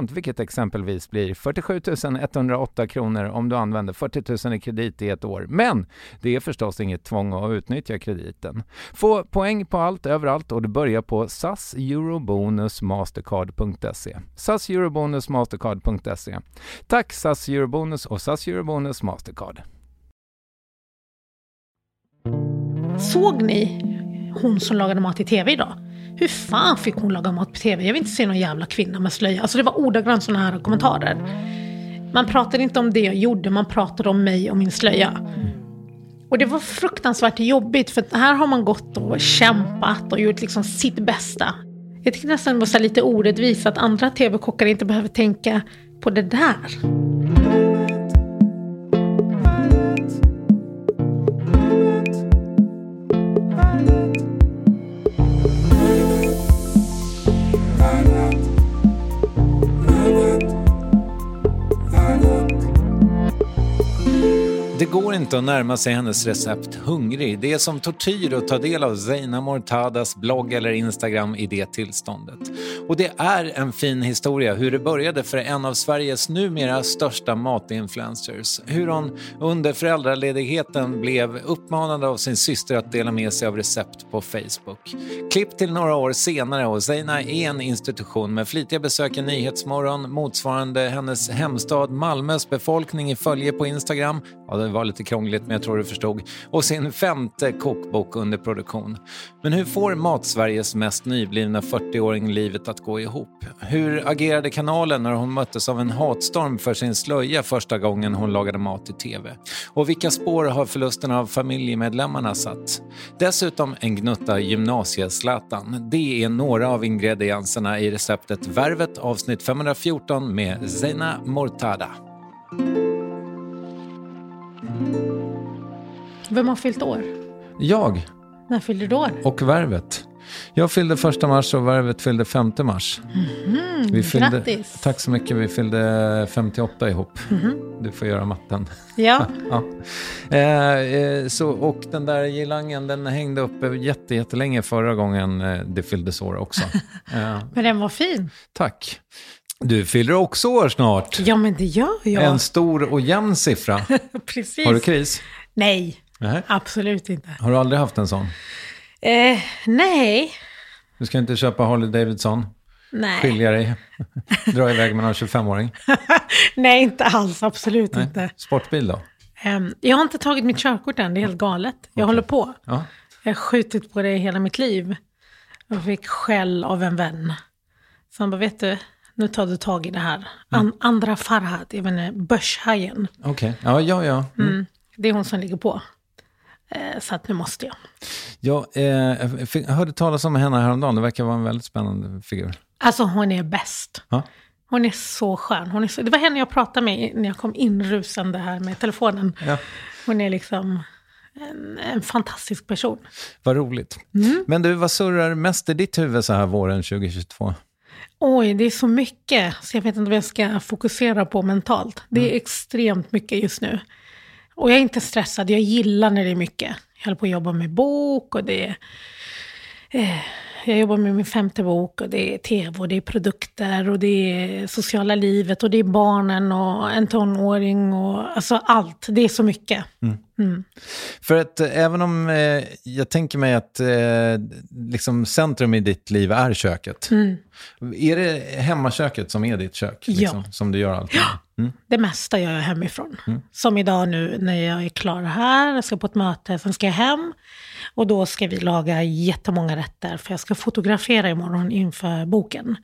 procent, vilket exempelvis blir 47 108 kronor om du använder 40 000 i kredit i ett år. Men det är förstås inget tvång att utnyttja krediten. Få poäng på allt överallt och du börjar på SAS Eurobonus Mastercard.se. SAS Eurobonus Mastercard.se. Tack SAS Eurobonus och SAS Eurobonus Mastercard. Såg ni hon som lagade mat i tv idag? Hur fan fick hon laga mat på tv? Jag vill inte se någon jävla kvinna med slöja. Alltså det var ordagrant sådana här kommentarer. Man pratade inte om det jag gjorde, man pratade om mig och min slöja. Och det var fruktansvärt jobbigt för här har man gått och kämpat och gjort liksom sitt bästa. Jag tycker nästan det var lite orättvist att andra tv-kockar inte behöver tänka på det där. Inte att närma sig hennes recept hungrig. Det är som tortyr att ta del av Zeina Mortadas blogg eller Instagram i det tillståndet. Och det är en fin historia hur det började för en av Sveriges numera största matinfluencers. Hur hon under föräldraledigheten blev uppmanad av sin syster att dela med sig av recept på Facebook. Klipp till några år senare och Zeina är en institution med flitiga besök i Nyhetsmorgon motsvarande hennes hemstad Malmös befolkning i följe på Instagram. Ja, det var lite krångligt men jag tror du förstod. Och sin femte kokbok under produktion. Men hur får Matsveriges mest nyblivna 40-åring livet att gå ihop? Hur agerade kanalen när hon möttes av en hatstorm för sin slöja första gången hon lagade mat i TV? Och vilka spår har förlusten av familjemedlemmarna satt? Dessutom en gnutta gymnasieslatan. Det är några av ingredienserna i receptet Värvet avsnitt 514 med Zeina Mortada. Vem har fyllt år? Jag När fyllde du år? och Värvet. Jag fyllde första mars och Värvet fyllde femte mars. Vi fyllde, grattis. Tack så mycket. Vi fyllde 58 ihop. Du får göra matten. Ja. Ja. Eh, eh, så, och den där girlangen den hängde uppe jätte, jättelänge förra gången eh, det fylldes år också. Eh, Men den var fin. tack. Du fyller också år snart. Ja, men det gör jag. En stor och jämn siffra. Precis. Har du kris? Nej, Nej. absolut inte. Har du aldrig haft en sån? Eh, nej. Du ska inte köpa Harley Davidson, Nej. skilja dig, dra iväg med någon 25-åring? nej, inte alls. Absolut inte. Sportbil då? Ehm, jag har inte tagit mitt körkort än. Det är helt galet. Jag håller på. Ja. Jag har skjutit på det hela mitt liv. Jag fick skäll av en vän. Så han bara, vet du, nu tar du tag i det här. An- andra Farhad, jag inte, börshajen. Okej, ja, ja, ja. Mm. Mm. Det är hon som ligger på. Eh, så att nu måste jag. Jag eh, fick- hörde talas om henne häromdagen. Det verkar vara en väldigt spännande figur. Alltså hon är bäst. Ja. Hon är så skön. Hon är så, det var henne jag pratade med när jag kom inrusande här med telefonen. Ja. Hon är liksom en, en fantastisk person. Vad roligt. Mm. Men du, vad surrar mest i ditt huvud så här våren 2022? Oj, det är så mycket så jag vet inte vad jag ska fokusera på mentalt. Det är extremt mycket just nu. Och jag är inte stressad, jag gillar när det är mycket. Jag håller på att jobba med bok och det är... Eh, jag jobbar med min femte bok och det är tv och det är produkter och det är sociala livet och det är barnen och en tonåring och alltså allt. Det är så mycket. För att eh, även om eh, jag tänker mig att eh, liksom centrum i ditt liv är köket. Är det hemmaköket som är ditt kök? Liksom, Mm. Ja. Som du gör allting? Mm. Det mesta gör jag hemifrån. Som idag nu när jag är klar här, jag ska på ett möte, sen ska jag hem. Och då ska vi laga jättemånga rätter, för jag ska fotografera imorgon inför boken.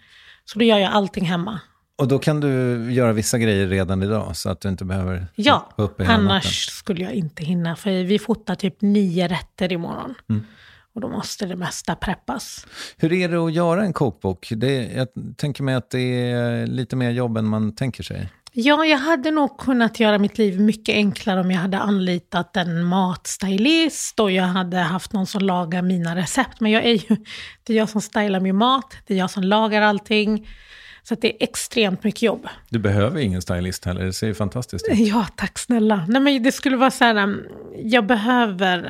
Så då gör jag allting hemma. Och då kan du göra vissa grejer redan idag så att du inte behöver Ja, vara uppe hela annars natten. skulle jag inte hinna. För vi fotar typ nio rätter imorgon. Och då måste det mesta preppas. Hur är det att göra en kokbok? Det, jag tänker mig att det är lite mer jobb än man tänker sig. Ja, jag hade nog kunnat göra mitt liv mycket enklare om jag hade anlitat en matstylist och jag hade haft någon som lagar mina recept. Men jag är ju, det är jag som stylar min mat, det är jag som lagar allting. Så det är extremt mycket jobb. Du behöver ingen stylist heller, det ser ju fantastiskt ut. Ja, tack snälla. Nej, men det skulle vara så här, um, jag behöver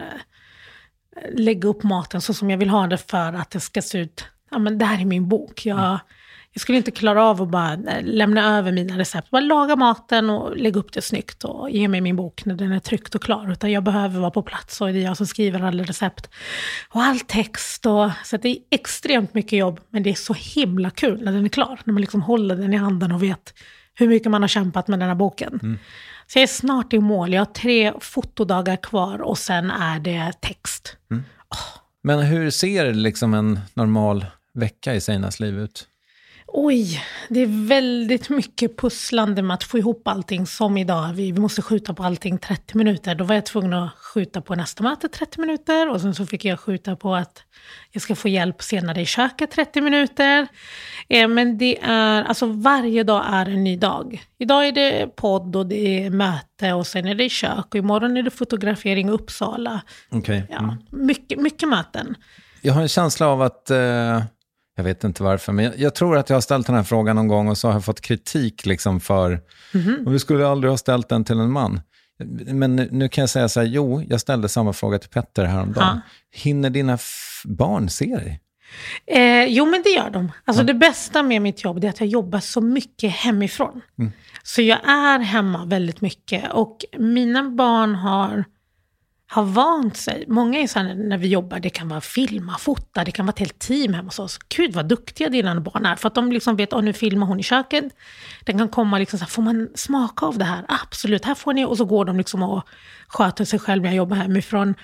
eh, lägga upp maten så som jag vill ha det för att det ska se ut, ja men det här är min bok. Jag, jag skulle inte klara av att bara eh, lämna över mina recept. Bara laga maten och lägga upp det snyggt och ge mig min bok när den är tryckt och klar. Utan jag behöver vara på plats och det är jag som skriver alla recept. Och all text. Och, så det är extremt mycket jobb, men det är så himla kul när den är klar. När man liksom håller den i handen och vet hur mycket man har kämpat med den här boken. Så jag är snart i mål. Jag har tre fotodagar kvar och sen är det text. Men hur ser liksom en normal vecka i Seinas liv ut? Oj, det är väldigt mycket pusslande med att få ihop allting som idag. Vi, måste skjuta på allting 30 minuter. Då var jag tvungen att skjuta på nästa möte 30 minuter och sen så fick jag skjuta på att jag ska få hjälp senare i köket 30 minuter. Eh, men det är, alltså varje dag är en ny dag. Idag är det podd och det är möte och sen är det kök och imorgon är det fotografering i Uppsala. Okej. Ja, mycket, mycket möten. Jag har en känsla av att, eh, jag vet inte varför, men jag, jag tror att jag har ställt den här frågan någon gång och så har jag fått kritik liksom för, Mhm. och vi skulle aldrig ha ställt den till en man. Men nu, nu kan jag säga så här, jo, jag ställde samma fråga till Petter häromdagen. Hinner dina barn se dig? Eh, jo, men det gör de. Alltså det bästa med mitt jobb är att jag jobbar så mycket hemifrån. Så jag är hemma väldigt mycket och mina barn har, har vant sig. Många är så här när vi jobbar, det kan vara filma, fota, det kan vara ett helt team hemma hos oss. Gud vad duktiga dina barn är. För att de liksom vet, att nu filmar hon i köket. Den kan komma liksom så här, får man smaka av det här? Absolut, här får ni. Och så går de liksom och sköter sig själv när jag jobbar hemifrån.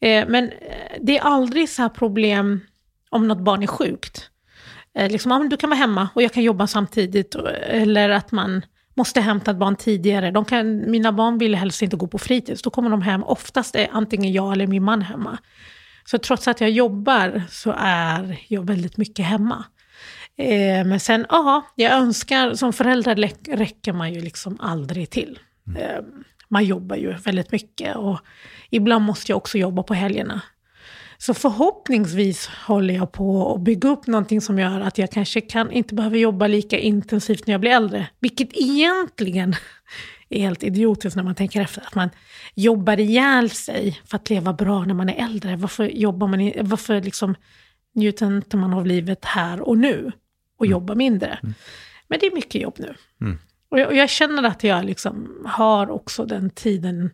Eh, men eh, det är aldrig så här problem om något barn är sjukt. Eh, liksom, ah, men du kan vara hemma och jag kan jobba samtidigt. Eller att man måste hämta ett barn tidigare. De kan, mina barn vill helst inte gå på fritids. Då kommer de hem. Oftast är antingen jag eller min man hemma. Så trots att jag jobbar så är jag väldigt mycket hemma. Eh, men sen, ja, jag önskar, som förälder räcker man ju liksom aldrig till. Eh, man jobbar ju väldigt mycket och ibland måste jag också jobba på helgerna. Så förhoppningsvis håller jag på att bygga upp någonting som gör att jag kanske kan, inte behöver jobba lika intensivt när jag blir äldre. Vilket egentligen är helt idiotiskt när man tänker efter. Att man jobbar ihjäl sig för att leva bra när man är äldre. Varför, jobbar man varför liksom njuter inte man av livet här och nu och jobbar mindre? Men det är mycket jobb nu. Och, jag, och jag känner att jag liksom har också den tiden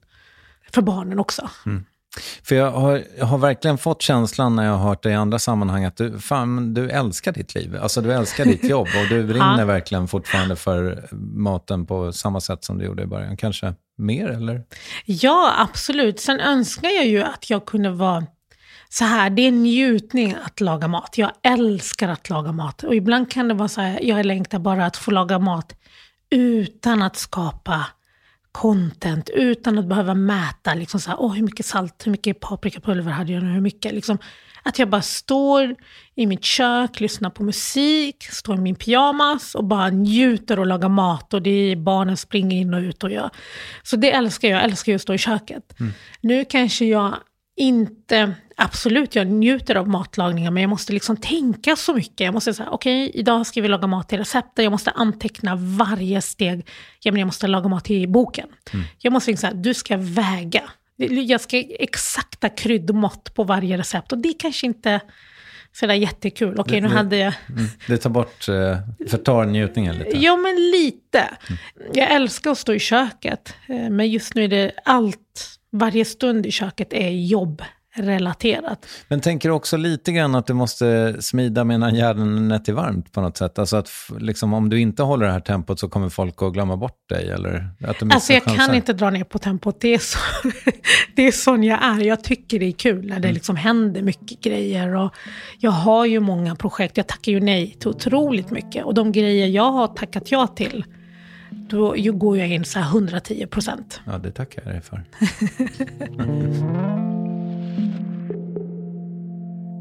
för barnen också. För jag har, jag har verkligen fått känslan när jag har hört dig i andra sammanhang att du, fan, du älskar ditt liv. Alltså du älskar ditt jobb och du brinner verkligen fortfarande för maten på samma sätt som du gjorde i början. Kanske mer eller? Ja, absolut. Sen önskar jag ju att jag kunde vara så här, det är en njutning att laga mat. Jag älskar att laga mat. Och ibland kan det vara så här, jag längtar bara att få laga mat utan att skapa content, utan att behöva mäta liksom så här, åh, hur mycket salt, hur mycket paprikapulver hade jag nu, hur mycket liksom. Att jag bara står i mitt kök, lyssnar på musik, står i min pyjamas och bara njuter och lagar mat. Och det är barnen springer in och ut och gör. Så det älskar jag, jag älskar ju att stå i köket. Nu kanske jag inte, absolut jag njuter av matlagningar, men jag måste liksom tänka så mycket. Jag måste säga, okej, idag ska vi laga mat till receptet. Jag måste anteckna varje steg. Jag, menar, jag måste laga mat till boken. Jag måste liksom säga, du ska väga. Jag ska exakta kryddmått på varje recept. Och det kanske inte sådär jättekul. Okej, nu Det- hade jag... Det tar bort, eh, förtar njutningen lite. Ja, men lite. Jag älskar att stå i köket, eh, men just nu är det allt, varje stund i köket är jobbrelaterat. Men tänker du också lite grann att du måste smida medan järnet är varmt på något sätt? Alltså att liksom, om du inte håller det här tempot så kommer folk att glömma bort dig? Eller att du Alltså jag kan chanser? inte dra ner på tempot, det är, så, det är sån jag är. Jag tycker det är kul när Mm. det liksom händer mycket grejer. Och jag har ju många projekt, jag tackar ju nej till otroligt mycket. Och de grejer jag har tackat ja till, då går jag in så här 110 procent. Ja, det tackar jag dig för.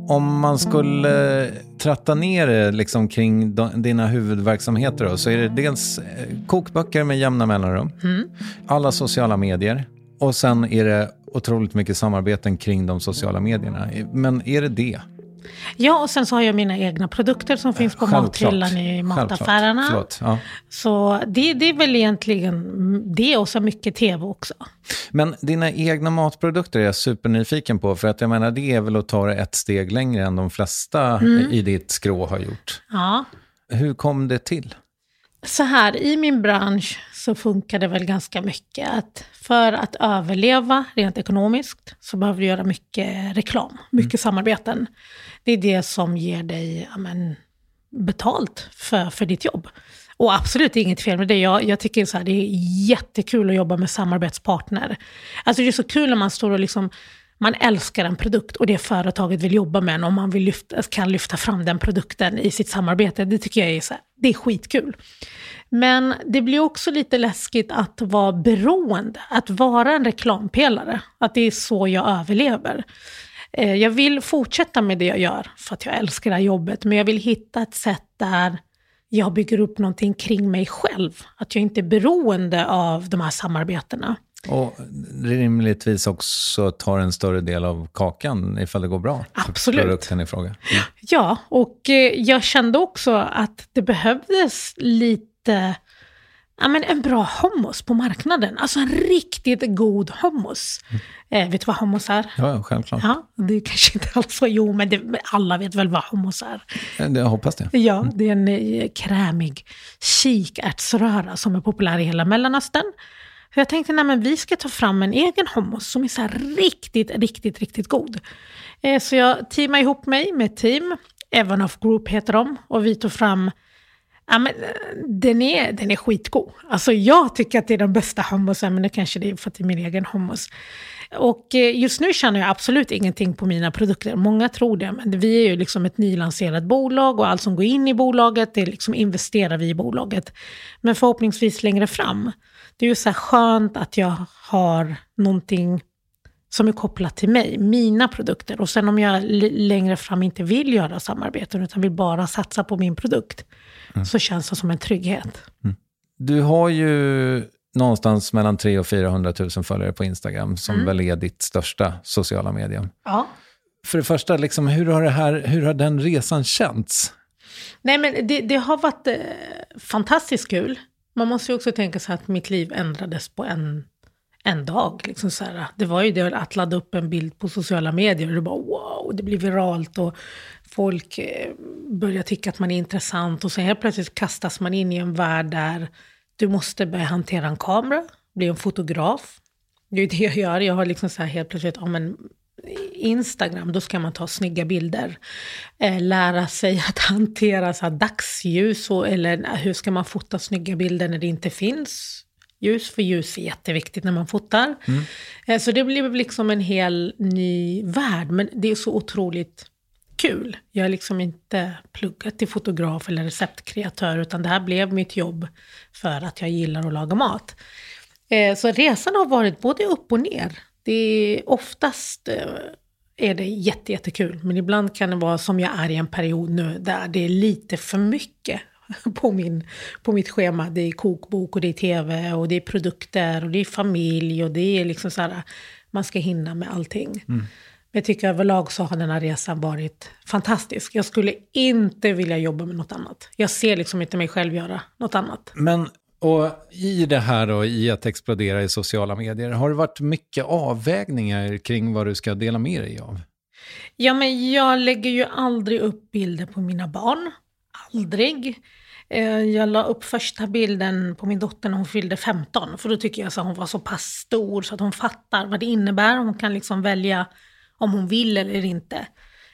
Om man skulle tratta ner det liksom kring dina huvudverksamheter då, så är det dels eh, kokböcker med jämna mellanrum, alla sociala medier och sen är det otroligt mycket samarbeten kring de sociala medierna. Men är det det? Ja, och sen så har jag mina egna produkter som finns på mathyllan i mataffärerna. Ja. Så det, det är väl egentligen det och så mycket tv också. Men dina egna matprodukter är jag supernyfiken på, för att jag menar det är väl att ta det ett steg längre än de flesta i ditt skrå har gjort. Ja. Hur kom det till? Så här, i min bransch så funkar det väl ganska mycket att för att överleva rent ekonomiskt så behöver du göra mycket reklam, mycket samarbeten. Det är det som ger dig ja, men, betalt för, för ditt jobb. Och absolut det är inget fel med det. Jag, jag tycker så här, det är jättekul att jobba med samarbetspartner. Alltså det är så kul när man står och liksom, man älskar en produkt och det företaget vill jobba med en och man vill lyfta, kan lyfta fram den produkten i sitt samarbete. Det tycker jag är, så här, det är skitkul. Men det blir också lite läskigt att vara beroende, att vara en reklampelare. Att det är så jag överlever. Eh, jag vill fortsätta med det jag gör för att jag älskar det här jobbet, men jag vill hitta ett sätt där jag bygger upp någonting kring mig själv. Att jag inte är beroende av de här samarbetena. Och rimligtvis också tar en större del av kakan ifall det går bra. Absolut. Produkten i fråga. Ja, och eh, jag kände också att det behövdes lite ja, men en bra hummus på marknaden. Alltså en riktigt god hummus. Eh, vet du vad hummus är? Ja, självklart. Ja, det är kanske inte alls så. Jo, men det, alla vet väl vad hummus är. Eh, Jag hoppas det. Ja, det är en eh, krämig kikärtsröra som är populär i hela Mellanöstern. För jag tänkte, nej men vi ska ta fram en egen hummus som är så här riktigt, riktigt, riktigt god. Eh, Så jag teamade ihop mig med ett team, Evanoff Group heter de, och vi tog fram Ja, men, den, är, den är skitgod. Alltså jag tycker att det är den bästa hummusen, men det kanske det är för att det är min egen hummus. Och eh, just nu tjänar jag absolut ingenting på mina produkter. Många tror det, men vi är ju liksom ett nylanserat bolag och allt som går in i bolaget, det liksom investerar vi i bolaget. Men förhoppningsvis längre fram. Det är ju så här skönt att jag har någonting som är kopplat till mig, mina produkter. Och sen om jag längre fram inte vill göra samarbeten utan vill bara satsa på min produkt, så känns det som en trygghet. Du har ju någonstans mellan 300 och 400 000 följare på Instagram, som Mm. väl är ditt största sociala medium. Ja. För det första, liksom, hur, har det här, hur har den resan känts? Nej, men det, det har varit eh, fantastiskt kul. Man måste ju också tänka sig att mitt liv ändrades på en, en dag. Liksom så här. Det var ju det att ladda upp en bild på sociala medier och det bara wow, det blir viralt och folk eh, börjar tycka att man är intressant och sen helt plötsligt kastas man in i en värld där du måste börja hantera en kamera, bli en fotograf. Det är ju det jag gör. Jag har liksom så här helt plötsligt, ja men Instagram, då ska man ta snygga bilder. Eh, lära sig att hantera så dagsljus, och, eller hur ska man fota snygga bilder när det inte finns ljus? För ljus är jätteviktigt när man fotar. Eh, så det blev liksom en hel ny värld, men det är så otroligt kul. Jag har liksom inte pluggat till fotograf eller receptkreatör, utan det här blev mitt jobb för att jag gillar att laga mat. Eh, Så resan har varit både upp och ner. Det är oftast eh, är det jätte, jättekul, men ibland kan det vara som jag är i en period nu där det är lite för mycket på, min, på mitt schema. Det är kokbok och det är tv och det är produkter och det är familj och det är liksom så här, man ska hinna med allting. Men jag tycker överlag så har den här resan varit fantastisk. Jag skulle inte vilja jobba med något annat. Jag ser liksom inte mig själv göra något annat. Men och i det här då, i att explodera i sociala medier, har det varit mycket avvägningar kring vad du ska dela med dig av? Ja, men jag lägger ju aldrig upp bilder på mina barn. Aldrig. Eh, jag la upp första bilden på min dotter när hon fyllde 15. För då tycker jag att hon var så pass stor så att hon fattar vad det innebär. Hon kan liksom välja om hon vill eller inte.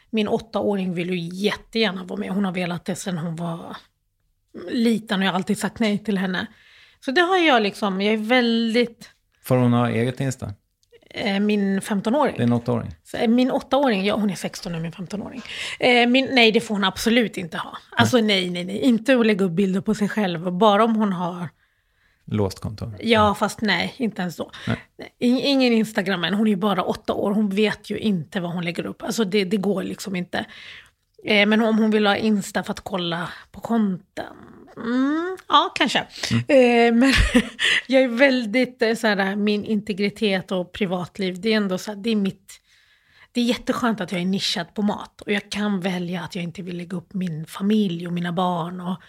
Min åttaåring vill ju jättegärna vara med. Hon har velat det sedan hon var liten och jag har alltid sagt nej till henne. Så det har jag liksom, jag är väldigt, Får hon ha eget Insta? eh, min 15-åring. Det är en åttaåring. Så, eh, Min åttaåring, ja hon är 16 nu, min 15-åring. Eh, min, nej, det får hon absolut inte ha. Alltså nej, nej, nej. Inte att lägga upp bilder på sig själv. Bara om hon har, Låst konto. ja fast nej, inte ens då. In, ingen Instagram än, hon är ju bara åtta år. Hon vet ju inte vad hon lägger upp. Alltså det, det går liksom inte. Eh, men om hon vill ha Insta för att kolla på konten. Mm, ja, kanske. Eh, men jag är väldigt eh, så här, min integritet och privatliv, det är ändå så här, det är mitt... Det är jätteskönt att jag är nischad på mat och jag kan välja att jag inte vill lägga upp min familj och mina barn. Och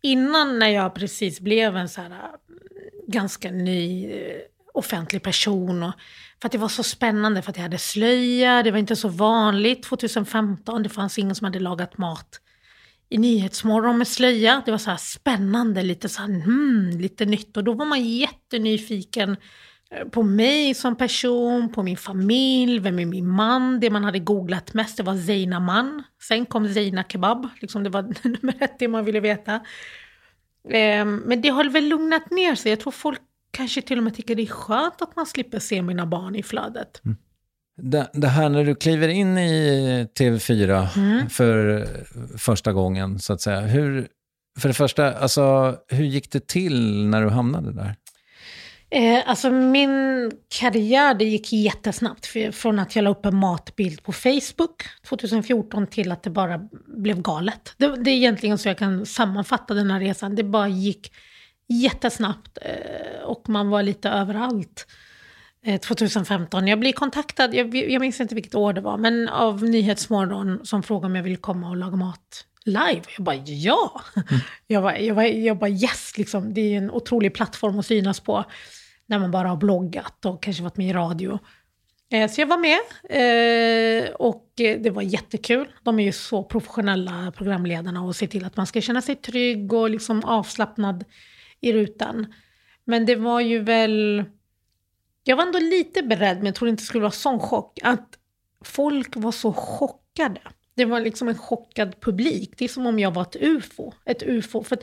innan när jag precis blev en så här, ganska ny eh, offentlig person. Och, för att det var så spännande, för att jag hade slöja, det var inte så vanligt 2015. Det fanns ingen som hade lagat mat i Nyhetsmorgon med slöja. Det var så här spännande, lite så här, hmm, lite nytt. Och då var man jättenyfiken eh, på mig som person, på min familj, vem är min man? Det man hade googlat mest det var Zeina man. Sen kom Zeina kebab, liksom det var nummer ett det man ville veta. Ehm, men det har väl lugnat ner sig. Jag tror folk kanske till och med tycker det är skönt att man slipper se mina barn i flödet. Det, det här när du kliver in i TV4 för första gången, så att säga. Hur, för det första, alltså, hur gick det till när du hamnade där? Eh, alltså min karriär det gick jättesnabbt. För, från att jag la upp en matbild på Facebook 2014 till att det bara blev galet. Det, det är egentligen så jag kan sammanfatta den här resan. Det bara gick jättesnabbt eh, och man var lite överallt. Eh, 2015. Jag blev kontaktad, jag, jag minns inte vilket år det var, men av Nyhetsmorgon som frågade om jag ville komma och laga mat live? Jag bara ja. Mm. Jag, var, jag, var, jag bara yes, liksom. det är en otrolig plattform att synas på. När man bara har bloggat och kanske varit med i radio. Eh, så jag var med eh, och det var jättekul. De är ju så professionella programledarna och ser till att man ska känna sig trygg och liksom avslappnad i rutan. Men det var ju väl... Jag var ändå lite beredd, men jag trodde inte det skulle vara sån chock. Att folk var så chockade. Det var liksom en chockad publik. Det är som om jag var ett ufo. Ett ufo. För,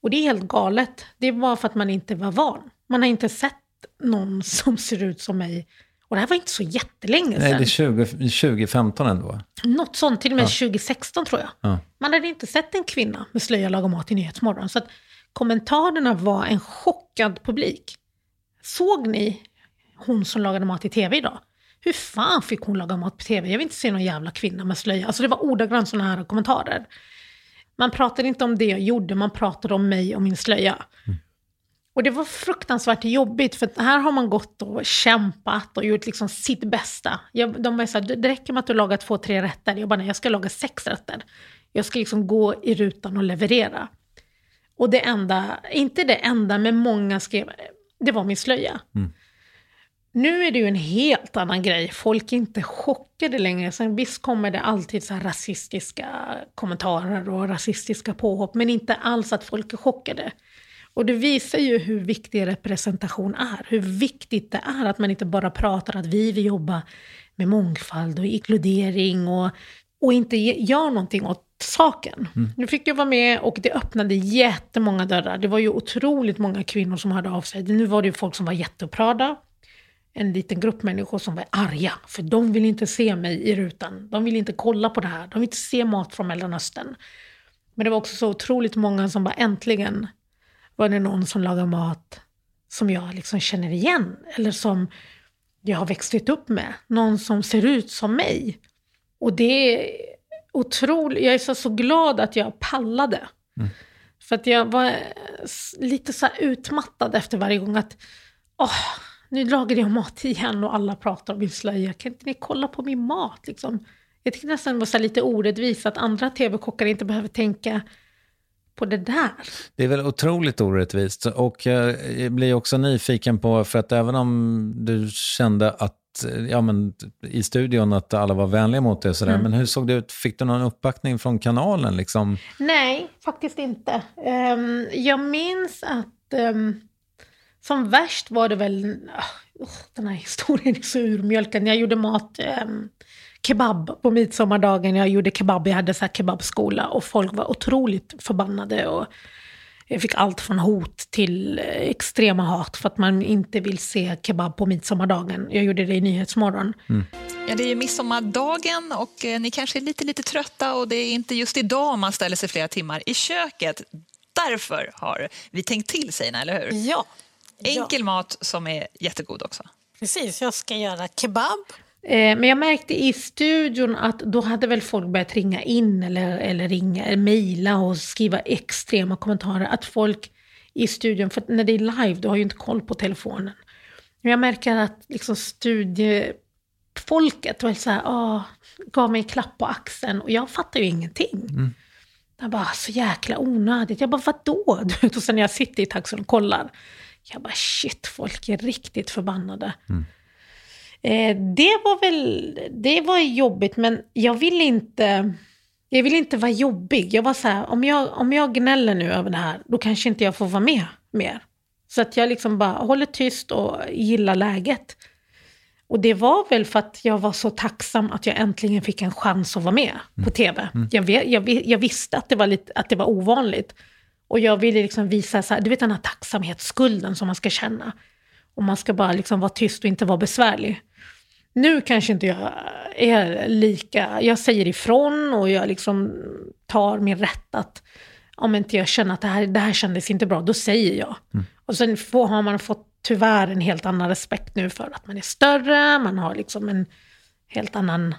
och det är helt galet. Det var för att man inte var van. Man har inte sett någon som ser ut som mig. Och det här var inte så jättelänge sedan. Nej, det är 20, 2015 ändå. Något sånt, till och med ja. 2016 tror jag. Ja. Man hade inte sett en kvinna med slöja laga mat i Nyhetsmorgon. Så att kommentarerna var en chockad publik. Såg ni hon som lagade mat i tv idag? Hur fan fick hon laga mat på tv? Jag vill inte se någon jävla kvinna med slöja. Alltså det var ordagrant sådana här kommentarer. Man pratade inte om det jag gjorde, man pratade om mig och min slöja. Mm. Och det var fruktansvärt jobbigt, för här har man gått och kämpat och gjort liksom sitt bästa. Jag, de var så här, det räcker med att du lagar två, tre rätter. Jag bara, nej, jag ska laga sex rätter. Jag ska liksom gå i rutan och leverera. Och det enda, inte det enda, men många skrev, det var min slöja. Mm. Nu är det ju en helt annan grej. Folk är inte chockade längre. Sen visst kommer det alltid så rasistiska kommentarer och rasistiska påhopp, men inte alls att folk är chockade. Och det visar ju hur viktig representation är. Hur viktigt det är att man inte bara pratar att vi vill jobba med mångfald och inkludering och, och inte gör någonting åt saken. Mm. Nu fick jag vara med och det öppnade jättemånga dörrar. Det var ju otroligt många kvinnor som hörde av sig. Nu var det ju folk som var jätteupprörda en liten grupp människor som var arga. För de vill inte se mig i rutan. De vill inte kolla på det här. De vill inte se mat från Mellanöstern. Men det var också så otroligt många som bara äntligen var det någon som lagar mat som jag liksom känner igen. Eller som jag har växt upp med. Någon som ser ut som mig. Och det är otroligt. Jag är så, så glad att jag pallade. Mm. För att jag var lite så utmattad efter varje gång att åh, nu lagar jag mat igen och alla pratar om min slöja. Kan inte ni kolla på min mat? Liksom? Jag tycker nästan det var så lite orättvist att andra tv-kockar inte behöver tänka på det där. Det är väl otroligt orättvist. Och jag blir också nyfiken på, för att även om du kände att ja, men, i studion att alla var vänliga mot dig och sådär. Mm. Men hur såg det ut? Fick du någon uppbackning från kanalen? Liksom? Nej, faktiskt inte. Um, jag minns att um, som värst var det väl, uh, den här historien är så urmjölkad. Jag gjorde mat, um, kebab på midsommardagen. Jag gjorde kebab, jag hade så kebabskola och folk var otroligt förbannade. Och jag fick allt från hot till eh, extrema hat för att man inte vill se kebab på midsommardagen. Jag gjorde det i Nyhetsmorgon. Mm. Ja, det är ju midsommardagen och eh, ni kanske är lite, lite trötta och det är inte just idag man ställer sig flera timmar i köket. Därför har vi tänkt till, Sina, eller hur? Ja, Enkel ja. mat som är jättegod också. Precis, jag ska göra kebab. Eh, men jag märkte i studion att då hade väl folk börjat ringa in eller, eller ringa, eller mejla och skriva extrema kommentarer. Att folk i studion, för när det är live, du har ju inte koll på telefonen. Men jag märker att liksom studiefolket var så här, åh, gav mig en klapp på axeln och jag fattar ju ingenting. Mm. Jag bara, så jäkla onödigt. Jag bara, vadå? Och sen när jag sitter i taxin och kollar, jag bara shit, folk är riktigt förbannade. Mm. Eh, det var väl, det var jobbigt, men jag vill inte, jag vill inte vara jobbig. Jag var så här, om jag, om jag gnäller nu över det här, då kanske inte jag får vara med mer. Så att jag liksom bara håller tyst och gillar läget. Och det var väl för att jag var så tacksam att jag äntligen fick en chans att vara med mm. på tv. Mm. Jag, jag, jag, visste att det var, lite, att det var ovanligt. Och jag ville liksom visa, så här, du vet den här tacksamhetsskulden som man ska känna. Och man ska bara liksom vara tyst och inte vara besvärlig. Nu kanske inte jag är lika, jag säger ifrån och jag liksom tar min rätt att om inte jag känner att det här, det här kändes inte bra, då säger jag. Mm. Och sen får, har man fått tyvärr en helt annan respekt nu för att man är större, man har liksom en helt annan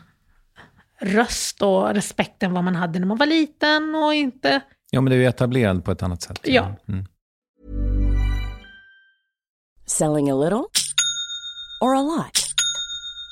röst och respekt än vad man hade när man var liten och inte Ja, men du är etablerad på ett annat sätt. Ja. Mm. Selling a little or a lot?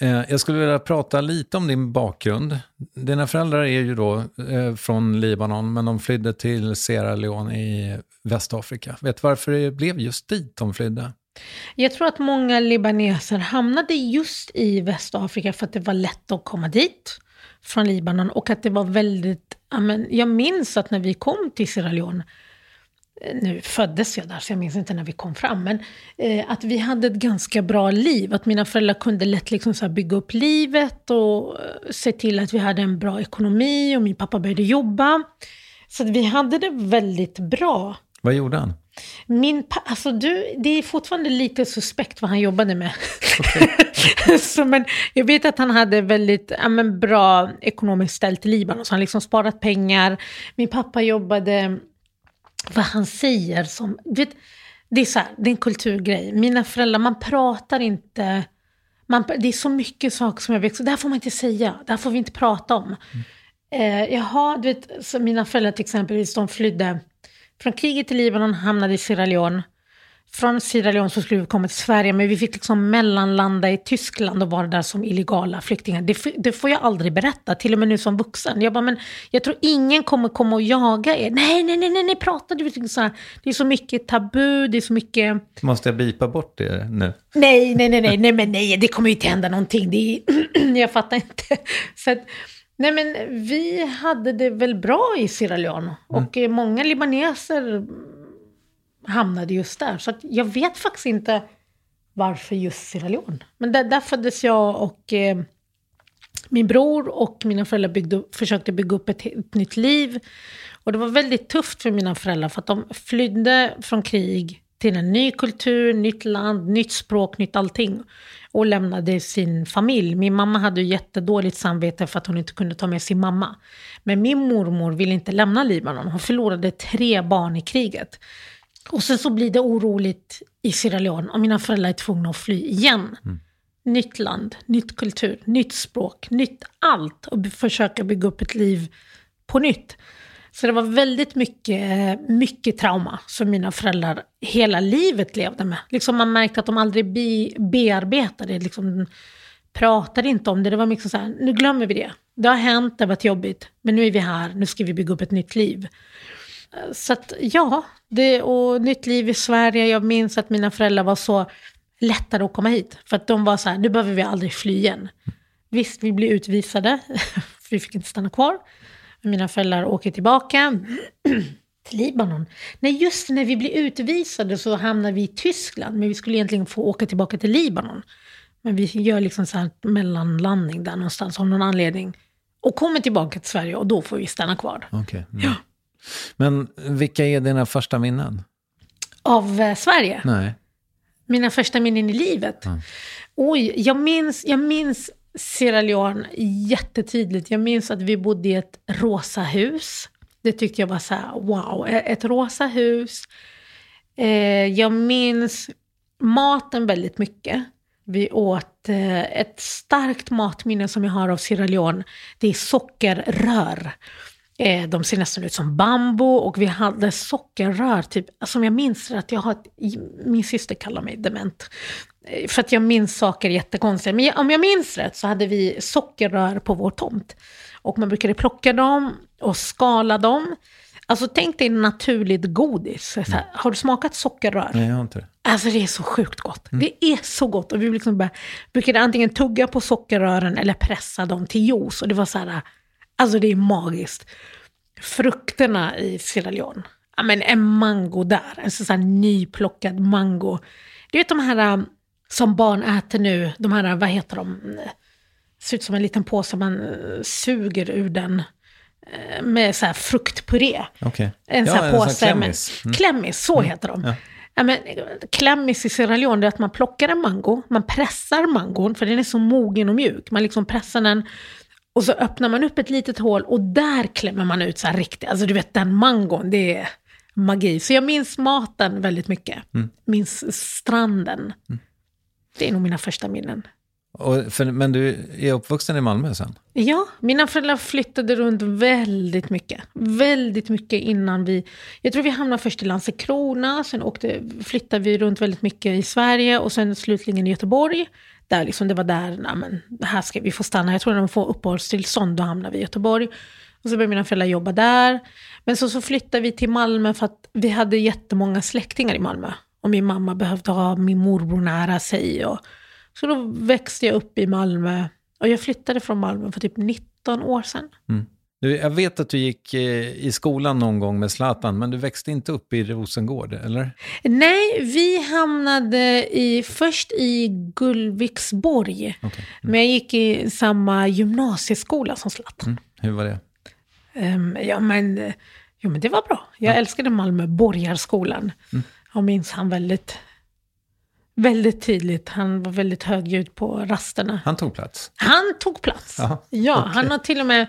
Eh, jag skulle vilja prata lite om din bakgrund. Dina föräldrar är ju då eh, från Libanon, men de flydde till Sierra Leone i Västafrika. Vet du varför det blev just dit de flydde? Jag tror att många libaneser hamnade just i Västafrika för att det var lätt att komma dit från Libanon och att det var väldigt, jag minns att när vi kom till Sierra Leone nu föddes jag där så jag minns inte när vi kom fram, men eh, att vi hade ett ganska bra liv. Att mina föräldrar kunde lätt liksom så bygga upp livet och eh, se till att vi hade en bra ekonomi och min pappa började jobba. Så vi hade det väldigt bra. Vad gjorde han? Min alltså du, det är fortfarande lite suspekt vad han jobbade med. Okay. så, men jag vet att han hade väldigt ja, men, bra ekonomiskt ställt i Libanon, så han liksom sparat pengar. Min pappa jobbade vad han säger som... Vet, det är så här, det är en kulturgrej. Mina föräldrar, man pratar inte... Man, det är så mycket saker som jag vet, så det här får man inte säga, det här får vi inte prata om. Mm. Eh, jaha, du vet, så mina föräldrar till exempel, de flydde från kriget i Libanon, hamnade i Sierra Leone från Sierra Leone så skulle vi komma till Sverige, men vi fick liksom mellanlanda i Tyskland och vara där som illegala flyktingar. Det, det, får jag aldrig berätta, till och med nu som vuxen. Jag bara, men jag tror ingen kommer komma och jaga er. Nej, nej, nej, nej, nej prata du så här. Det är så mycket tabu, det är så mycket... Måste jag bipa bort det nu? Nej, nej, nej, nej, nej, men nej, det kommer ju inte hända någonting. Det är, jag fattar inte. Så att, nej, men vi hade det väl bra i Sierra Leone. Mm. Och många libaneser hamnade just där. Så jag vet faktiskt inte varför just Sierra Leone. Men där, där föddes jag och eh, min bror och mina föräldrar byggde, försökte bygga upp ett, ett, nytt liv. Och det var väldigt tufft för mina föräldrar för att de flydde från krig till en ny kultur, nytt land, nytt språk, nytt allting. Och lämnade sin familj. Min mamma hade jättedåligt samvete för att hon inte kunde ta med sin mamma. Men min mormor ville inte lämna Libanon. Hon förlorade tre barn i kriget. Och sen så blir det oroligt i Sierra Leone och mina föräldrar är tvungna att fly igen. Mm. Nytt land, nytt kultur, nytt språk, nytt allt och försöka bygga upp ett liv på nytt. Så det var väldigt mycket, mycket trauma som mina föräldrar hela livet levde med. Liksom man märkte att de aldrig be, bearbetade det. Liksom, pratade inte om det. Det var mycket så här, nu glömmer vi det. Det har hänt, det har varit jobbigt, men nu är vi här, nu ska vi bygga upp ett nytt liv. Så att ja, det, och nytt liv i Sverige. Jag minns att mina föräldrar var så lättare att komma hit. För att de var så här, nu behöver vi aldrig fly igen. Visst, vi blev utvisade, för vi fick inte stanna kvar. Mina föräldrar åker tillbaka till Libanon. Nej, just när vi blev utvisade så hamnade vi i Tyskland, men vi skulle egentligen få åka tillbaka till Libanon. Men vi gör liksom så här mellanlandning där någonstans av någon anledning. Och kommer tillbaka till Sverige och då får vi stanna kvar. Okay. Mm. Ja. Men vilka är dina första minnen? Av eh, Sverige? Nej. Mina första minnen i livet? Mm. Oj, jag minns, jag minns Sierra Leone jättetydligt. Jag minns att vi bodde i ett rosa hus. Det tyckte jag var så här, wow, ett rosa hus. Eh, jag minns maten väldigt mycket. Vi åt eh, ett starkt matminne som jag har av Sierra Leone. Det är sockerrör. Eh, de ser nästan ut som bambu och vi hade sockerrör. Typ, som jag minns att jag har ett, min syster kallar mig dement. Eh, för att jag minns saker jättekonstigt. Men om jag minns rätt så hade vi sockerrör på vår tomt. Och man brukade plocka dem och skala dem. Alltså tänk dig naturligt godis. Här, har du smakat sockerrör? Nej, jag har inte det. Alltså det är så sjukt gott. Mm. Det är så gott. Och vi liksom bara, brukade antingen tugga på sockerrören eller pressa dem till juice. Och det var så här, alltså det är magiskt. Frukterna i Sierra Leone. Ja, men en mango där, en sån här nyplockad mango. Du vet de här um, som barn äter nu, de här, vad heter de? Ser ut som en liten påse, man uh, suger ur den uh, med så här fruktpuré. Okay. En ja, sån här påse. klämmis. Mm. Klämmis, så mm. heter de. Ja. Ja, men, klämmis i Sierra Leone är att man plockar en mango, man pressar mangon, för den är så mogen och mjuk. Man liksom pressar den och så öppnar man upp ett litet hål och där klämmer man ut så här riktigt, alltså du vet den mangon, det är magi. Så jag minns maten väldigt mycket. Mm. Minns stranden. Mm. Det är nog mina första minnen. För, men du är uppvuxen i Malmö sen? Ja, mina föräldrar flyttade runt väldigt mycket. Väldigt mycket innan vi... Jag tror vi hamnade först i Landskrona, sen åkte, flyttade vi runt väldigt mycket i Sverige och sen slutligen i Göteborg. Där liksom, det var där, nej, men, här ska vi få stanna. Jag tror när de får uppehållstillstånd, då hamnar vi i Göteborg. Och så började mina föräldrar jobba där. Men så, så flyttade vi till Malmö för att vi hade jättemånga släktingar i Malmö. Och min mamma behövde ha min morbror nära sig. Och, så då växte jag upp i Malmö. Och jag flyttade från Malmö för typ 19 år sedan. Mm. Du, jag vet att du gick eh, i skolan någon gång med Zlatan, men du växte inte upp i Rosengård, eller? Nej, vi hamnade i, först i Gullviksborg. Okay. Mm. Men jag gick i samma gymnasieskola som Zlatan. Mm. Hur var det? Um, ja, men, jo, men det var bra. Jag ja. älskade Malmö, Borgarskolan. Mm. Jag minns han väldigt Väldigt tydligt. Han var väldigt högljudd på rasterna. Han tog plats? Han tog plats. Aha, ja, okay. han har till och med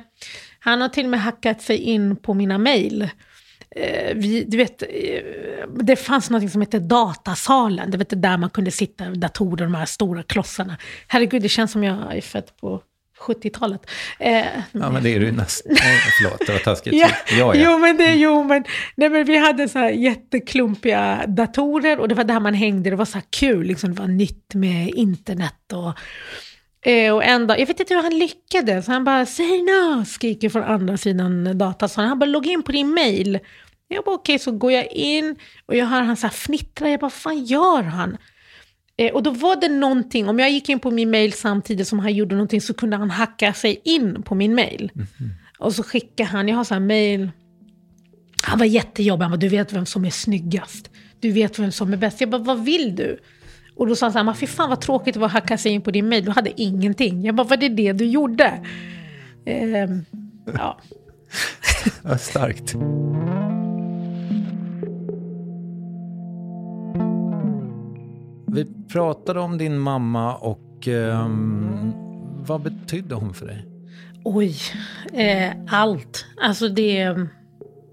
han har till och med hackat sig in på mina mejl. Eh, du vet, eh, det fanns något som hette datasalen. Det vet, där man kunde sitta, datorer, de här stora klossarna. Herregud, det känns som jag är född på 70-talet. Eh, ja, men det är du nästan. Förlåt, det var taskigt. ja, ja, ja. Jo, men det, jo, men, nej, men vi hade så här jätteklumpiga datorer och det var där man hängde. Det var så här kul, liksom, det var nytt med internet och Eh, och en dag, jag vet inte hur han lyckades, han bara “Say no” skriker från andra sidan datasalen. Han bara “Logga in på din mail”. Jag bara okej, okay, så går jag in och jag hör han så här fnittra. Jag bara “Vad fan gör han?” eh, Och då var det någonting, om jag gick in på min mail samtidigt som han gjorde någonting så kunde han hacka sig in på min mail. Mm -hmm. Och så skickade han, jag har så här mail. Han var jättejobbig, han bara “Du vet vem som är snyggast. Du vet vem som är bäst.” Jag bara “Vad vill du?” Och då sa han så här, fy fan vad tråkigt det var att hacka sig in på din mail, du hade ingenting. Jag bara, var det det du gjorde? Ehm, ja. Starkt. Vi pratade om din mamma och um, vad betydde hon för dig? Oj, eh, allt. Alltså det...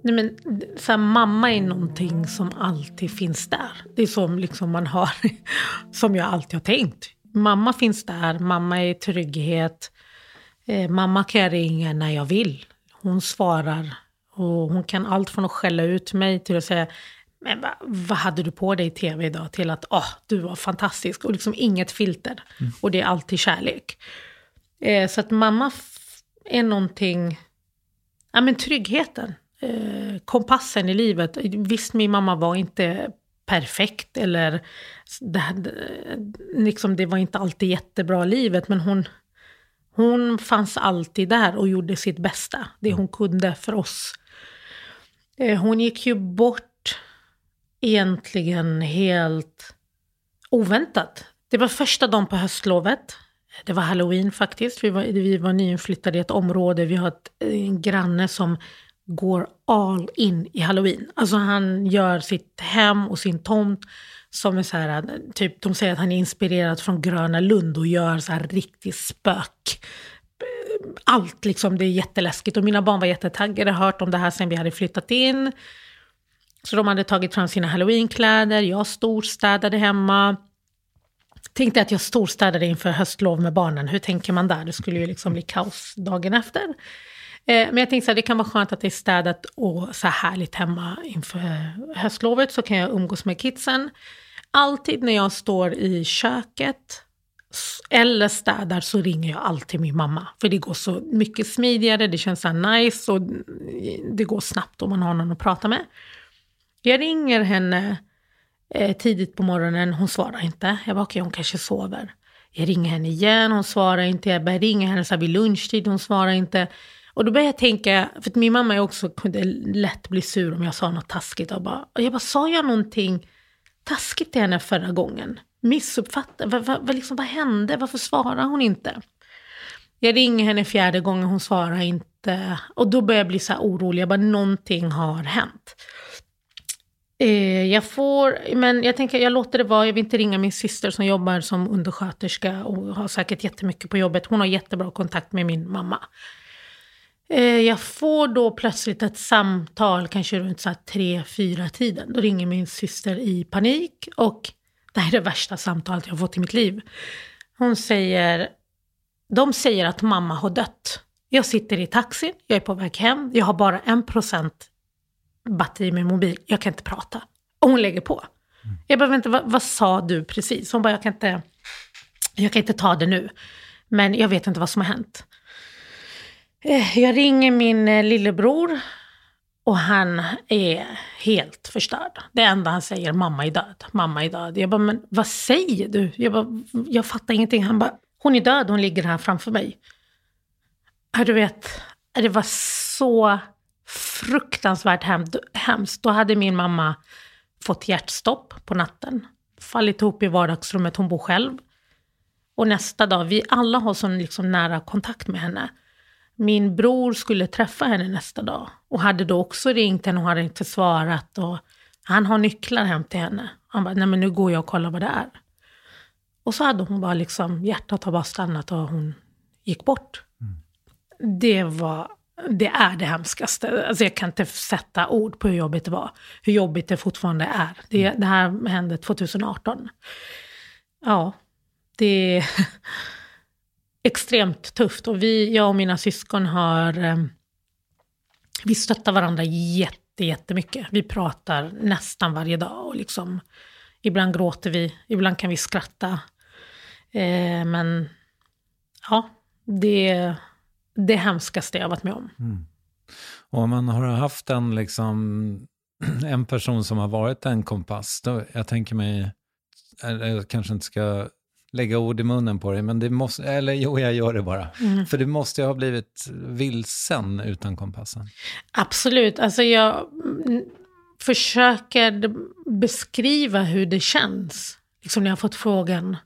Nej men, så här, mamma är någonting som alltid finns där. Det är som liksom man har, som jag alltid har tänkt. Mamma finns där, mamma är trygghet. Eh, mamma kan jag ringa när jag vill. Hon svarar och hon kan allt från att skälla ut mig till att säga men va, vad hade du på dig i tv idag? Till att oh, du var fantastisk och liksom inget filter. Mm. Och det är alltid kärlek. Eh, så att mamma är någonting, ja men tryggheten eh, kompassen i livet. Visst, min mamma var inte perfekt eller det, liksom, det var inte alltid jättebra livet, men hon, hon fanns alltid där och gjorde sitt bästa, det hon kunde för oss. Eh, hon gick ju bort egentligen helt oväntat. Det var första dagen på höstlovet. Det var halloween faktiskt. Vi var, vi var nyinflyttade i ett område. Vi har ett, en granne som går all in i halloween. Alltså han gör sitt hem och sin tomt som är så här, typ de säger att han är inspirerad från Gröna Lund och gör så här riktigt spök. Allt liksom, det är jätteläskigt. Och mina barn var jättetaggade, hört om det här sen vi hade flyttat in. Så de hade tagit fram sina halloweenkläder, jag storstädade hemma. Tänkte att jag storstädade inför höstlov med barnen. Hur tänker man där? Det skulle ju liksom bli kaos dagen efter. Eh, men jag tänkte att det kan vara skönt att det är städat och så härligt hemma inför höstlovet så kan jag umgås med kidsen. Alltid när jag står i köket eller städar så ringer jag alltid min mamma. För det går så mycket smidigare, det känns så nice och mm, det går snabbt om man har någon att prata med. Jag ringer henne eh, tidigt på morgonen, hon svarar inte. Jag bara, okej, okay, hon kanske sover. Jag ringer henne igen, hon svarar inte. Jag börjar ringa henne så vid lunchtid, hon svarar inte. Och då började jag tänka, för att min mamma också kunde lätt bli sur om jag sa något taskigt. Och, bara, och jag bara, sa jag någonting taskigt till henne förra gången? Missuppfattade? Vad, vad, liksom, vad hände? Varför svarar hon inte? Jag ringer henne fjärde gången, hon svarar inte. Och då börjar jag bli så här orolig, jag bara, någonting har hänt. Eh, jag får, men jag tänker jag låter det vara. Jag vill inte ringa min syster som jobbar som undersköterska och har säkert jättemycket på jobbet. Hon har jättebra kontakt med min mamma. Eh, jag får då plötsligt ett samtal, kanske runt så tre, fyra tiden. Då ringer min syster i panik och det här är det värsta samtalet jag har fått i mitt liv. Hon säger, de säger att mamma har dött. Jag sitter i taxin, jag är på väg hem, jag har bara en procent batteri i min mobil, jag kan inte prata. Och hon lägger på. Mm. Jag bara, vänta, vad, vad, sa du precis? Hon bara, jag kan, inte, jag kan inte ta det nu. Men jag vet inte vad som har hänt. Eh, jag ringer min eh, lillebror och han är helt förstörd. Det enda han säger, mamma är död, mamma är död. Jag bara, men vad säger du? Jag bara, jag fattar ingenting. Han bara, hon är död, hon ligger här framför mig. Du vet, det var så fruktansvärt hemskt. Då hade min mamma fått hjärtstopp på natten, fallit ihop i vardagsrummet, hon bor själv. Och nästa dag, vi alla har sån liksom nära kontakt med henne. Min bror skulle träffa henne nästa dag och hade då också ringt henne och hade inte svarat. Och han har nycklar hem till henne. Han bara, nej men nu går jag och kollar vad det är. Och så hade hon bara liksom, hjärtat har bara stannat och hon gick bort. Mm. Det var det är det hemskaste. Alltså jag kan inte sätta ord på hur jobbigt det var. Hur jobbigt det fortfarande är. Det, mm. det här hände 2018. Ja, det extremt tufft. Och vi, jag och mina syskon har... Ehm, vi stöttar varandra jätte, jättemycket. Vi pratar nästan varje dag. Och liksom, ibland gråter vi, ibland kan vi skratta. Eh, men ja, det är det hemskaste jag varit med om. Mm. Och om man har haft en, liksom, en person som har varit en kompass, då, jag tänker mig, jag kanske inte ska lägga ord i munnen på dig, men det måste, eller jo, jag gör det bara. Mm. För det måste ju ha blivit vilsen utan kompassen. Absolut, alltså jag försöker beskriva hur det känns. Liksom när jag har fått frågan,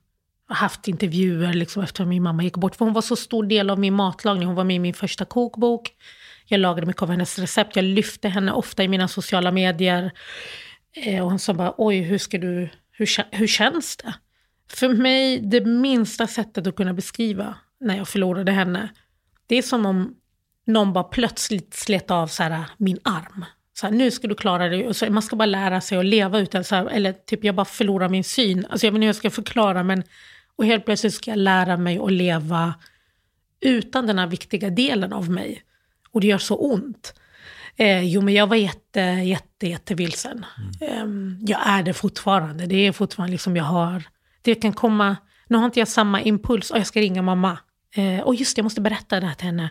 haft intervjuer liksom efter min mamma gick bort. För hon var så stor del av min matlagning. Hon var med i min första kokbok. Jag lagade mycket av hennes recept. Jag lyfte henne ofta i mina sociala medier. Eh, och hon sa bara, oj, hur, ska du, hur, hur känns det? För mig, det minsta sättet att kunna beskriva när jag förlorade henne, det är som om någon bara plötsligt slet av så här, min arm. Så här, nu ska du klara dig. Så man ska bara lära sig att leva utan så här, eller typ jag bara förlorar min syn. Alltså jag vet inte hur jag ska förklara men och helt plötsligt ska jag lära mig att leva utan den här viktiga delen av mig. Och det gör så ont. Eh, jo, men jag var jätte, jätte, jättevilsen. Mm. Eh, jag är det fortfarande. Det är fortfarande liksom jag har... Det kan komma... Nu har inte jag samma impuls. Och jag ska ringa mamma. Eh, och just det, jag måste berätta det här till henne.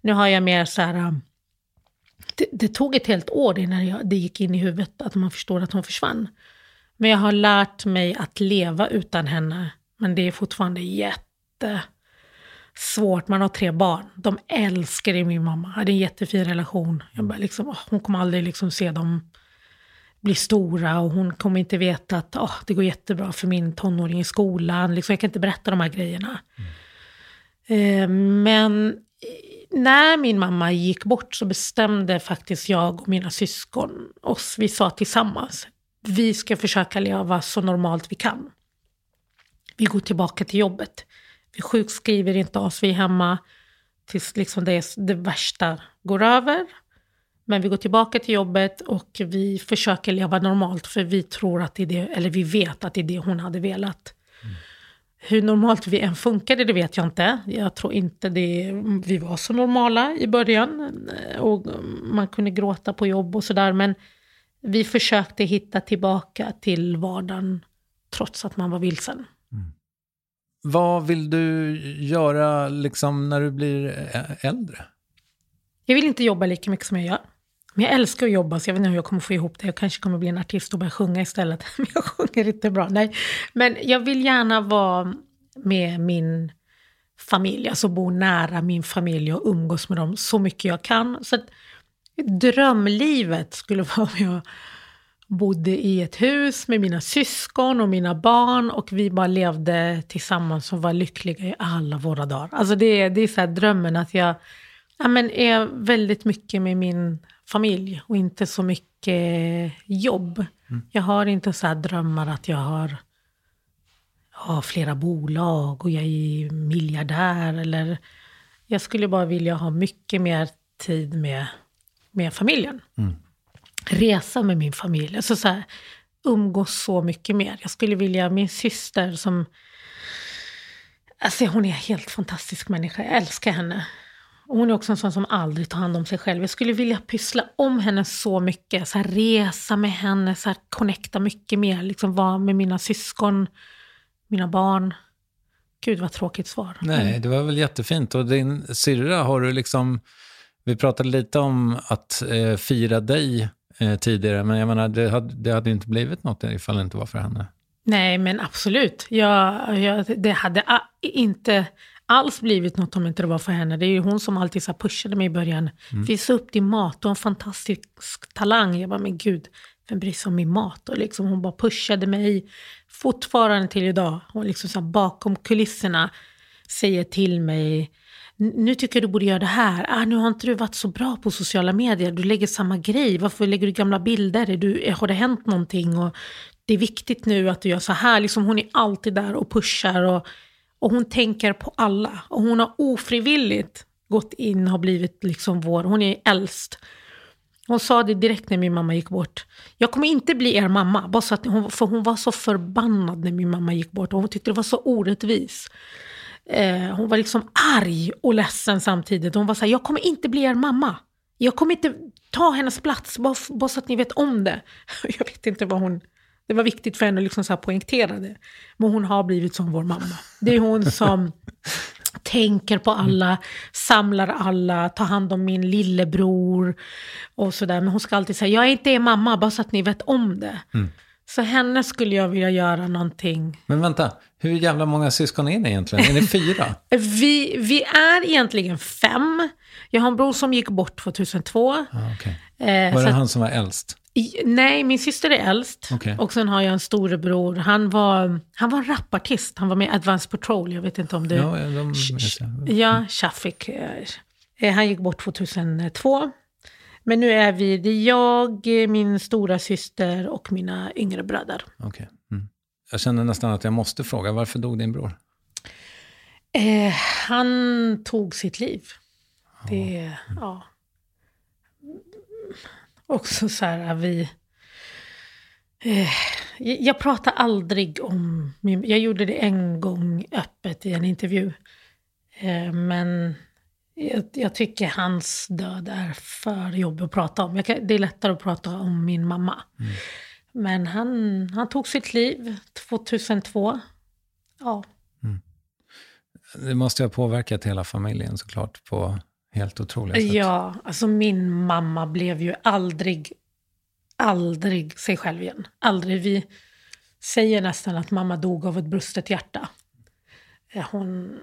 Nu har jag mer så här... Um, det, det, tog ett helt år innan jag, det gick in i huvudet att man förstår att hon försvann. Men jag har lärt mig att leva utan henne men det är fortfarande jättesvårt. Man har tre barn. De älskar min mamma. Hade en jättefin relation. Jag bara liksom, hon kommer aldrig liksom se dem bli stora och hon kommer inte veta att oh, det går jättebra för min tonåring i skolan. Liksom, jag kan inte berätta de här grejerna. Mm. Eh, men eh, när min mamma gick bort så bestämde faktiskt jag och mina syskon oss. Vi sa tillsammans, vi ska försöka leva så normalt vi kan. Vi går tillbaka till jobbet. Vi sjukskriver inte oss, vi är hemma tills liksom det, det värsta går över. Men vi går tillbaka till jobbet och vi försöker leva normalt för vi tror att det är det, eller vi vet att det är det hon hade velat. Mm. Hur normalt vi än funkade, det vet jag inte. Jag tror inte det, vi var så normala i början. Och man kunde gråta på jobb och sådär. Men vi försökte hitta tillbaka till vardagen trots att man var vilsen. Mm. Vad vill du göra liksom när du blir äldre? Jag vill inte jobba lika mycket som jag gör. Men jag älskar att jobba, så jag vet inte hur jag kommer få ihop det. Jag kanske kommer bli en artist och börja sjunga istället. Men jag sjunger inte bra. Nej. Men jag vill gärna vara med min familj, alltså bo nära min familj och umgås med dem så mycket jag kan. Så att drömlivet skulle vara om jag bodde i ett hus med mina syskon och mina barn och vi bara levde tillsammans och var lyckliga i alla våra dagar. Alltså det, är, det är så här drömmen att jag ja, men är väldigt mycket med min familj och inte så mycket jobb. Mm. Jag har inte så drömmar att jag har, har flera bolag och jag är miljardär. Eller, jag skulle bara vilja ha mycket mer tid med, med familjen. Mm. Resa med min familj. Alltså så här, umgås så mycket mer. Jag skulle vilja, min syster som... Alltså hon är en helt fantastisk människa. Jag älskar henne. Hon är också en sån som aldrig tar hand om sig själv. Jag skulle vilja pyssla om henne så mycket. Så här, resa med henne, så här, connecta mycket mer. Liksom vara med mina syskon, mina barn. Gud vad tråkigt svar. Nej, det var väl jättefint. Och din syrra, har du liksom... Vi pratade lite om att eh, fira dig eh, tidigare, men jag menar, det hade, det hade inte blivit något ifall det inte var för henne. Nej, men absolut. Jag, jag, det hade inte alls blivit något om inte det var för henne. Det är ju hon som alltid så pushade mig i början. Mm. Visa upp din mat, du har en fantastisk talang. Jag bara, men gud, vem bryr sig om min mat? Och liksom, hon bara pushade mig fortfarande till idag. Hon liksom så bakom kulisserna säger till mig, nu tycker jag du borde göra det här. Ah, nu har inte du varit så bra på sociala medier. Du lägger samma grej. Varför lägger du gamla bilder? Du, har det hänt någonting? Och det är viktigt nu att du gör så här. Liksom, hon är alltid där och pushar. Och och hon tänker på alla. Och hon har ofrivilligt gått in och blivit liksom vår, hon är äldst. Hon sa det direkt när min mamma gick bort. Jag kommer inte bli er mamma, bara så att hon, för hon var så förbannad när min mamma gick bort. Och hon tyckte det var så orättvis. Eh, hon var liksom arg och ledsen samtidigt. Hon var så här, jag kommer inte bli er mamma. Jag kommer inte ta hennes plats, bara, bara så att ni vet om det. Jag vet inte vad hon det var viktigt för henne att liksom så poängtera det. Men hon har blivit som vår mamma. Det är hon som tänker på alla, samlar alla, tar hand om min lillebror och sådär. Men hon ska alltid säga, jag är inte er mamma, bara så att ni vet om det. Mm. Så henne skulle jag vilja göra någonting. Men vänta, hur jävla många syskon är ni egentligen? Är ni fyra? vi, vi är egentligen fem. Jag har en bror som gick bort 2002. Ah, okay. eh, var det han som var äldst? Nej, min syster är äldst. Okay. Och sen har jag en storebror. Han var, han var rapartist. Han var med i Advanced Patrol. Jag vet inte om du... Ja, de, ja Shafik. Eh, han gick bort 2002. Men nu är vi, det är jag, min stora syster och mina yngre bröder. Okay. Mm. Jag känner nästan att jag måste fråga, varför dog din bror? Eh, han tog sitt liv. Det, mm. ja också så här, vi... Eh, jag pratar aldrig om... Min, jag gjorde det en gång öppet i en intervju. Eh, men jag, jag, tycker hans död är för jobbig att prata om. Kan, det är lättare att prata om min mamma. Mm. Men han, han tog sitt liv 2002. Ja. Mm. Det måste ha påverkat hela familjen såklart på helt otroliga sätt. Ja, alltså min mamma blev ju aldrig, aldrig sig själv igen. Aldrig. Vi säger nästan att mamma dog av ett brustet hjärta. Eh, hon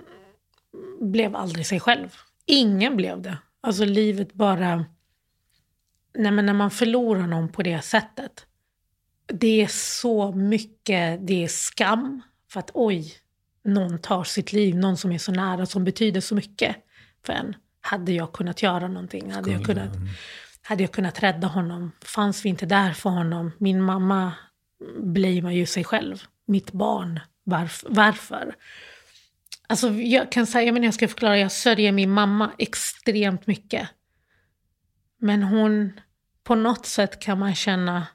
blev aldrig sig själv. Ingen blev det. Alltså livet bara... Nej, men när man förlorar någon på det sättet. Det är så mycket, det är skam. För att oj, någon tar sitt liv, någon som är så nära, som betyder så mycket för en. Hade jag kunnat göra någonting? Hade jag kunnat, hade jag kunnat rädda honom? Fanns vi inte där för honom? Min mamma blamear ju sig själv. Mitt barn. Varf varför? Alltså jag kan säga, men jag ska förklara, jag sörjer min mamma extremt mycket. Men hon, på något sätt kan man känna,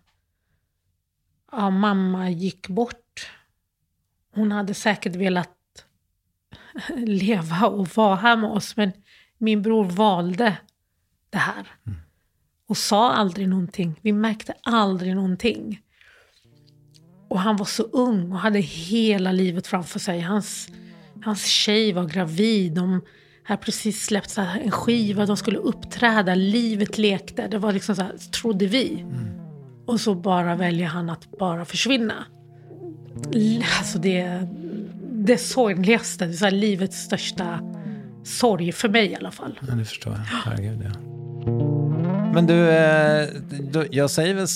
ja mamma gick bort. Hon hade säkert velat leva och vara här med oss, men min bror valde det här. Mm. Och sa aldrig någonting. Vi märkte aldrig någonting. Och han var så ung och hade hela livet framför sig. Hans, hans tjej var gravid. De hade precis släppt en skiva. De skulle uppträda. Livet lekte. Det var liksom så här, trodde vi. Mm. Och så bara väljer han att bara försvinna. Alltså det, det sorgligaste. Det är livets största sorg för mig i alla fall. Ja, det förstår jag. Herregud, ja. Men du, eh, du, jag säger väl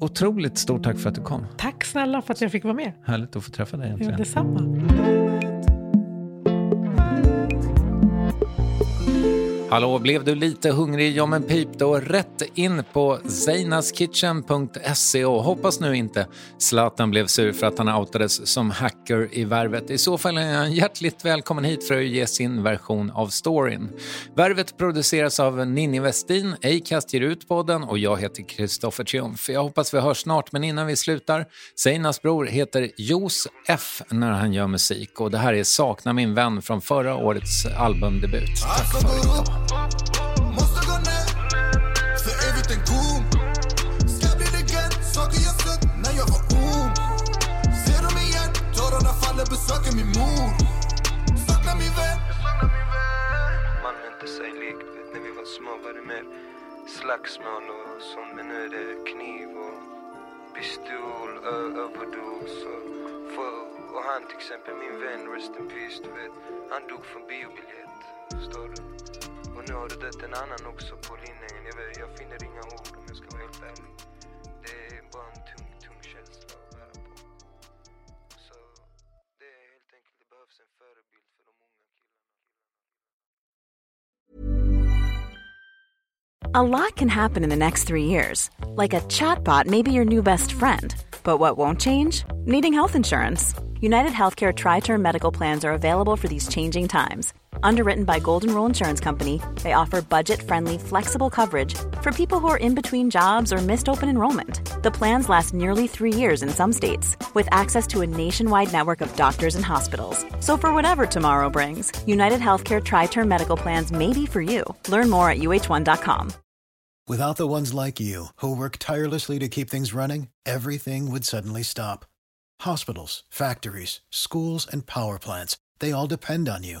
otroligt stort tack för att du kom. Tack snälla för att jag fick vara med. Härligt att få träffa dig egentligen. Ja, detsamma. Hallå, blev du lite hungrig? Ja men pip då rätt in på zeinaskitchen.se och hoppas nu inte Zlatan blev sur för att han outades som hacker i Värvet. I så fall är han hjärtligt välkommen hit för att ge sin version av storyn. Värvet produceras av Ninni Westin, Acast ger ut podden och jag heter Kristoffer Triumf. Jag hoppas vi hörs snart, men innan vi slutar, Zeinas bror heter Jos F när han gör musik och det här är Sakna min vän från förra årets albumdebut. Tack för idag. Måste gå ner, för evigt en god Ska bli legend, saker jag sett när jag var ung. Ser dem igen, tårarna faller, besöker min mor. Saknar min vän. Man är inte sig likt, vet när vi var små var det mer slagsmål och sånt Men nu är det kniv och pistol, överdos och, och han till exempel, min vän, rest in peace, du vet. Han dog för biobiljett, förstår du? Nu har du dött en annan också på linjen. Jag, vet, jag finner inga ord om jag ska vara helt ärlig. Det är bara en tung, tung känsla att bära på. Så det är helt enkelt, det behövs en förebild för de unga killarna. A lot can happen in the next three years. Like a chatbot may be your new best friend. But what won't change? Needing health insurance. United Healthcare Tri Term Medical Plans are available for these changing times Underwritten by Golden Rule Insurance Company, they offer budget-friendly, flexible coverage for people who are in between jobs or missed open enrollment. The plans last nearly three years in some states, with access to a nationwide network of doctors and hospitals. So for whatever tomorrow brings, United Healthcare Tri-Term Medical Plans may be for you. Learn more at uh1.com. Without the ones like you, who work tirelessly to keep things running, everything would suddenly stop. Hospitals, factories, schools, and power plants, they all depend on you.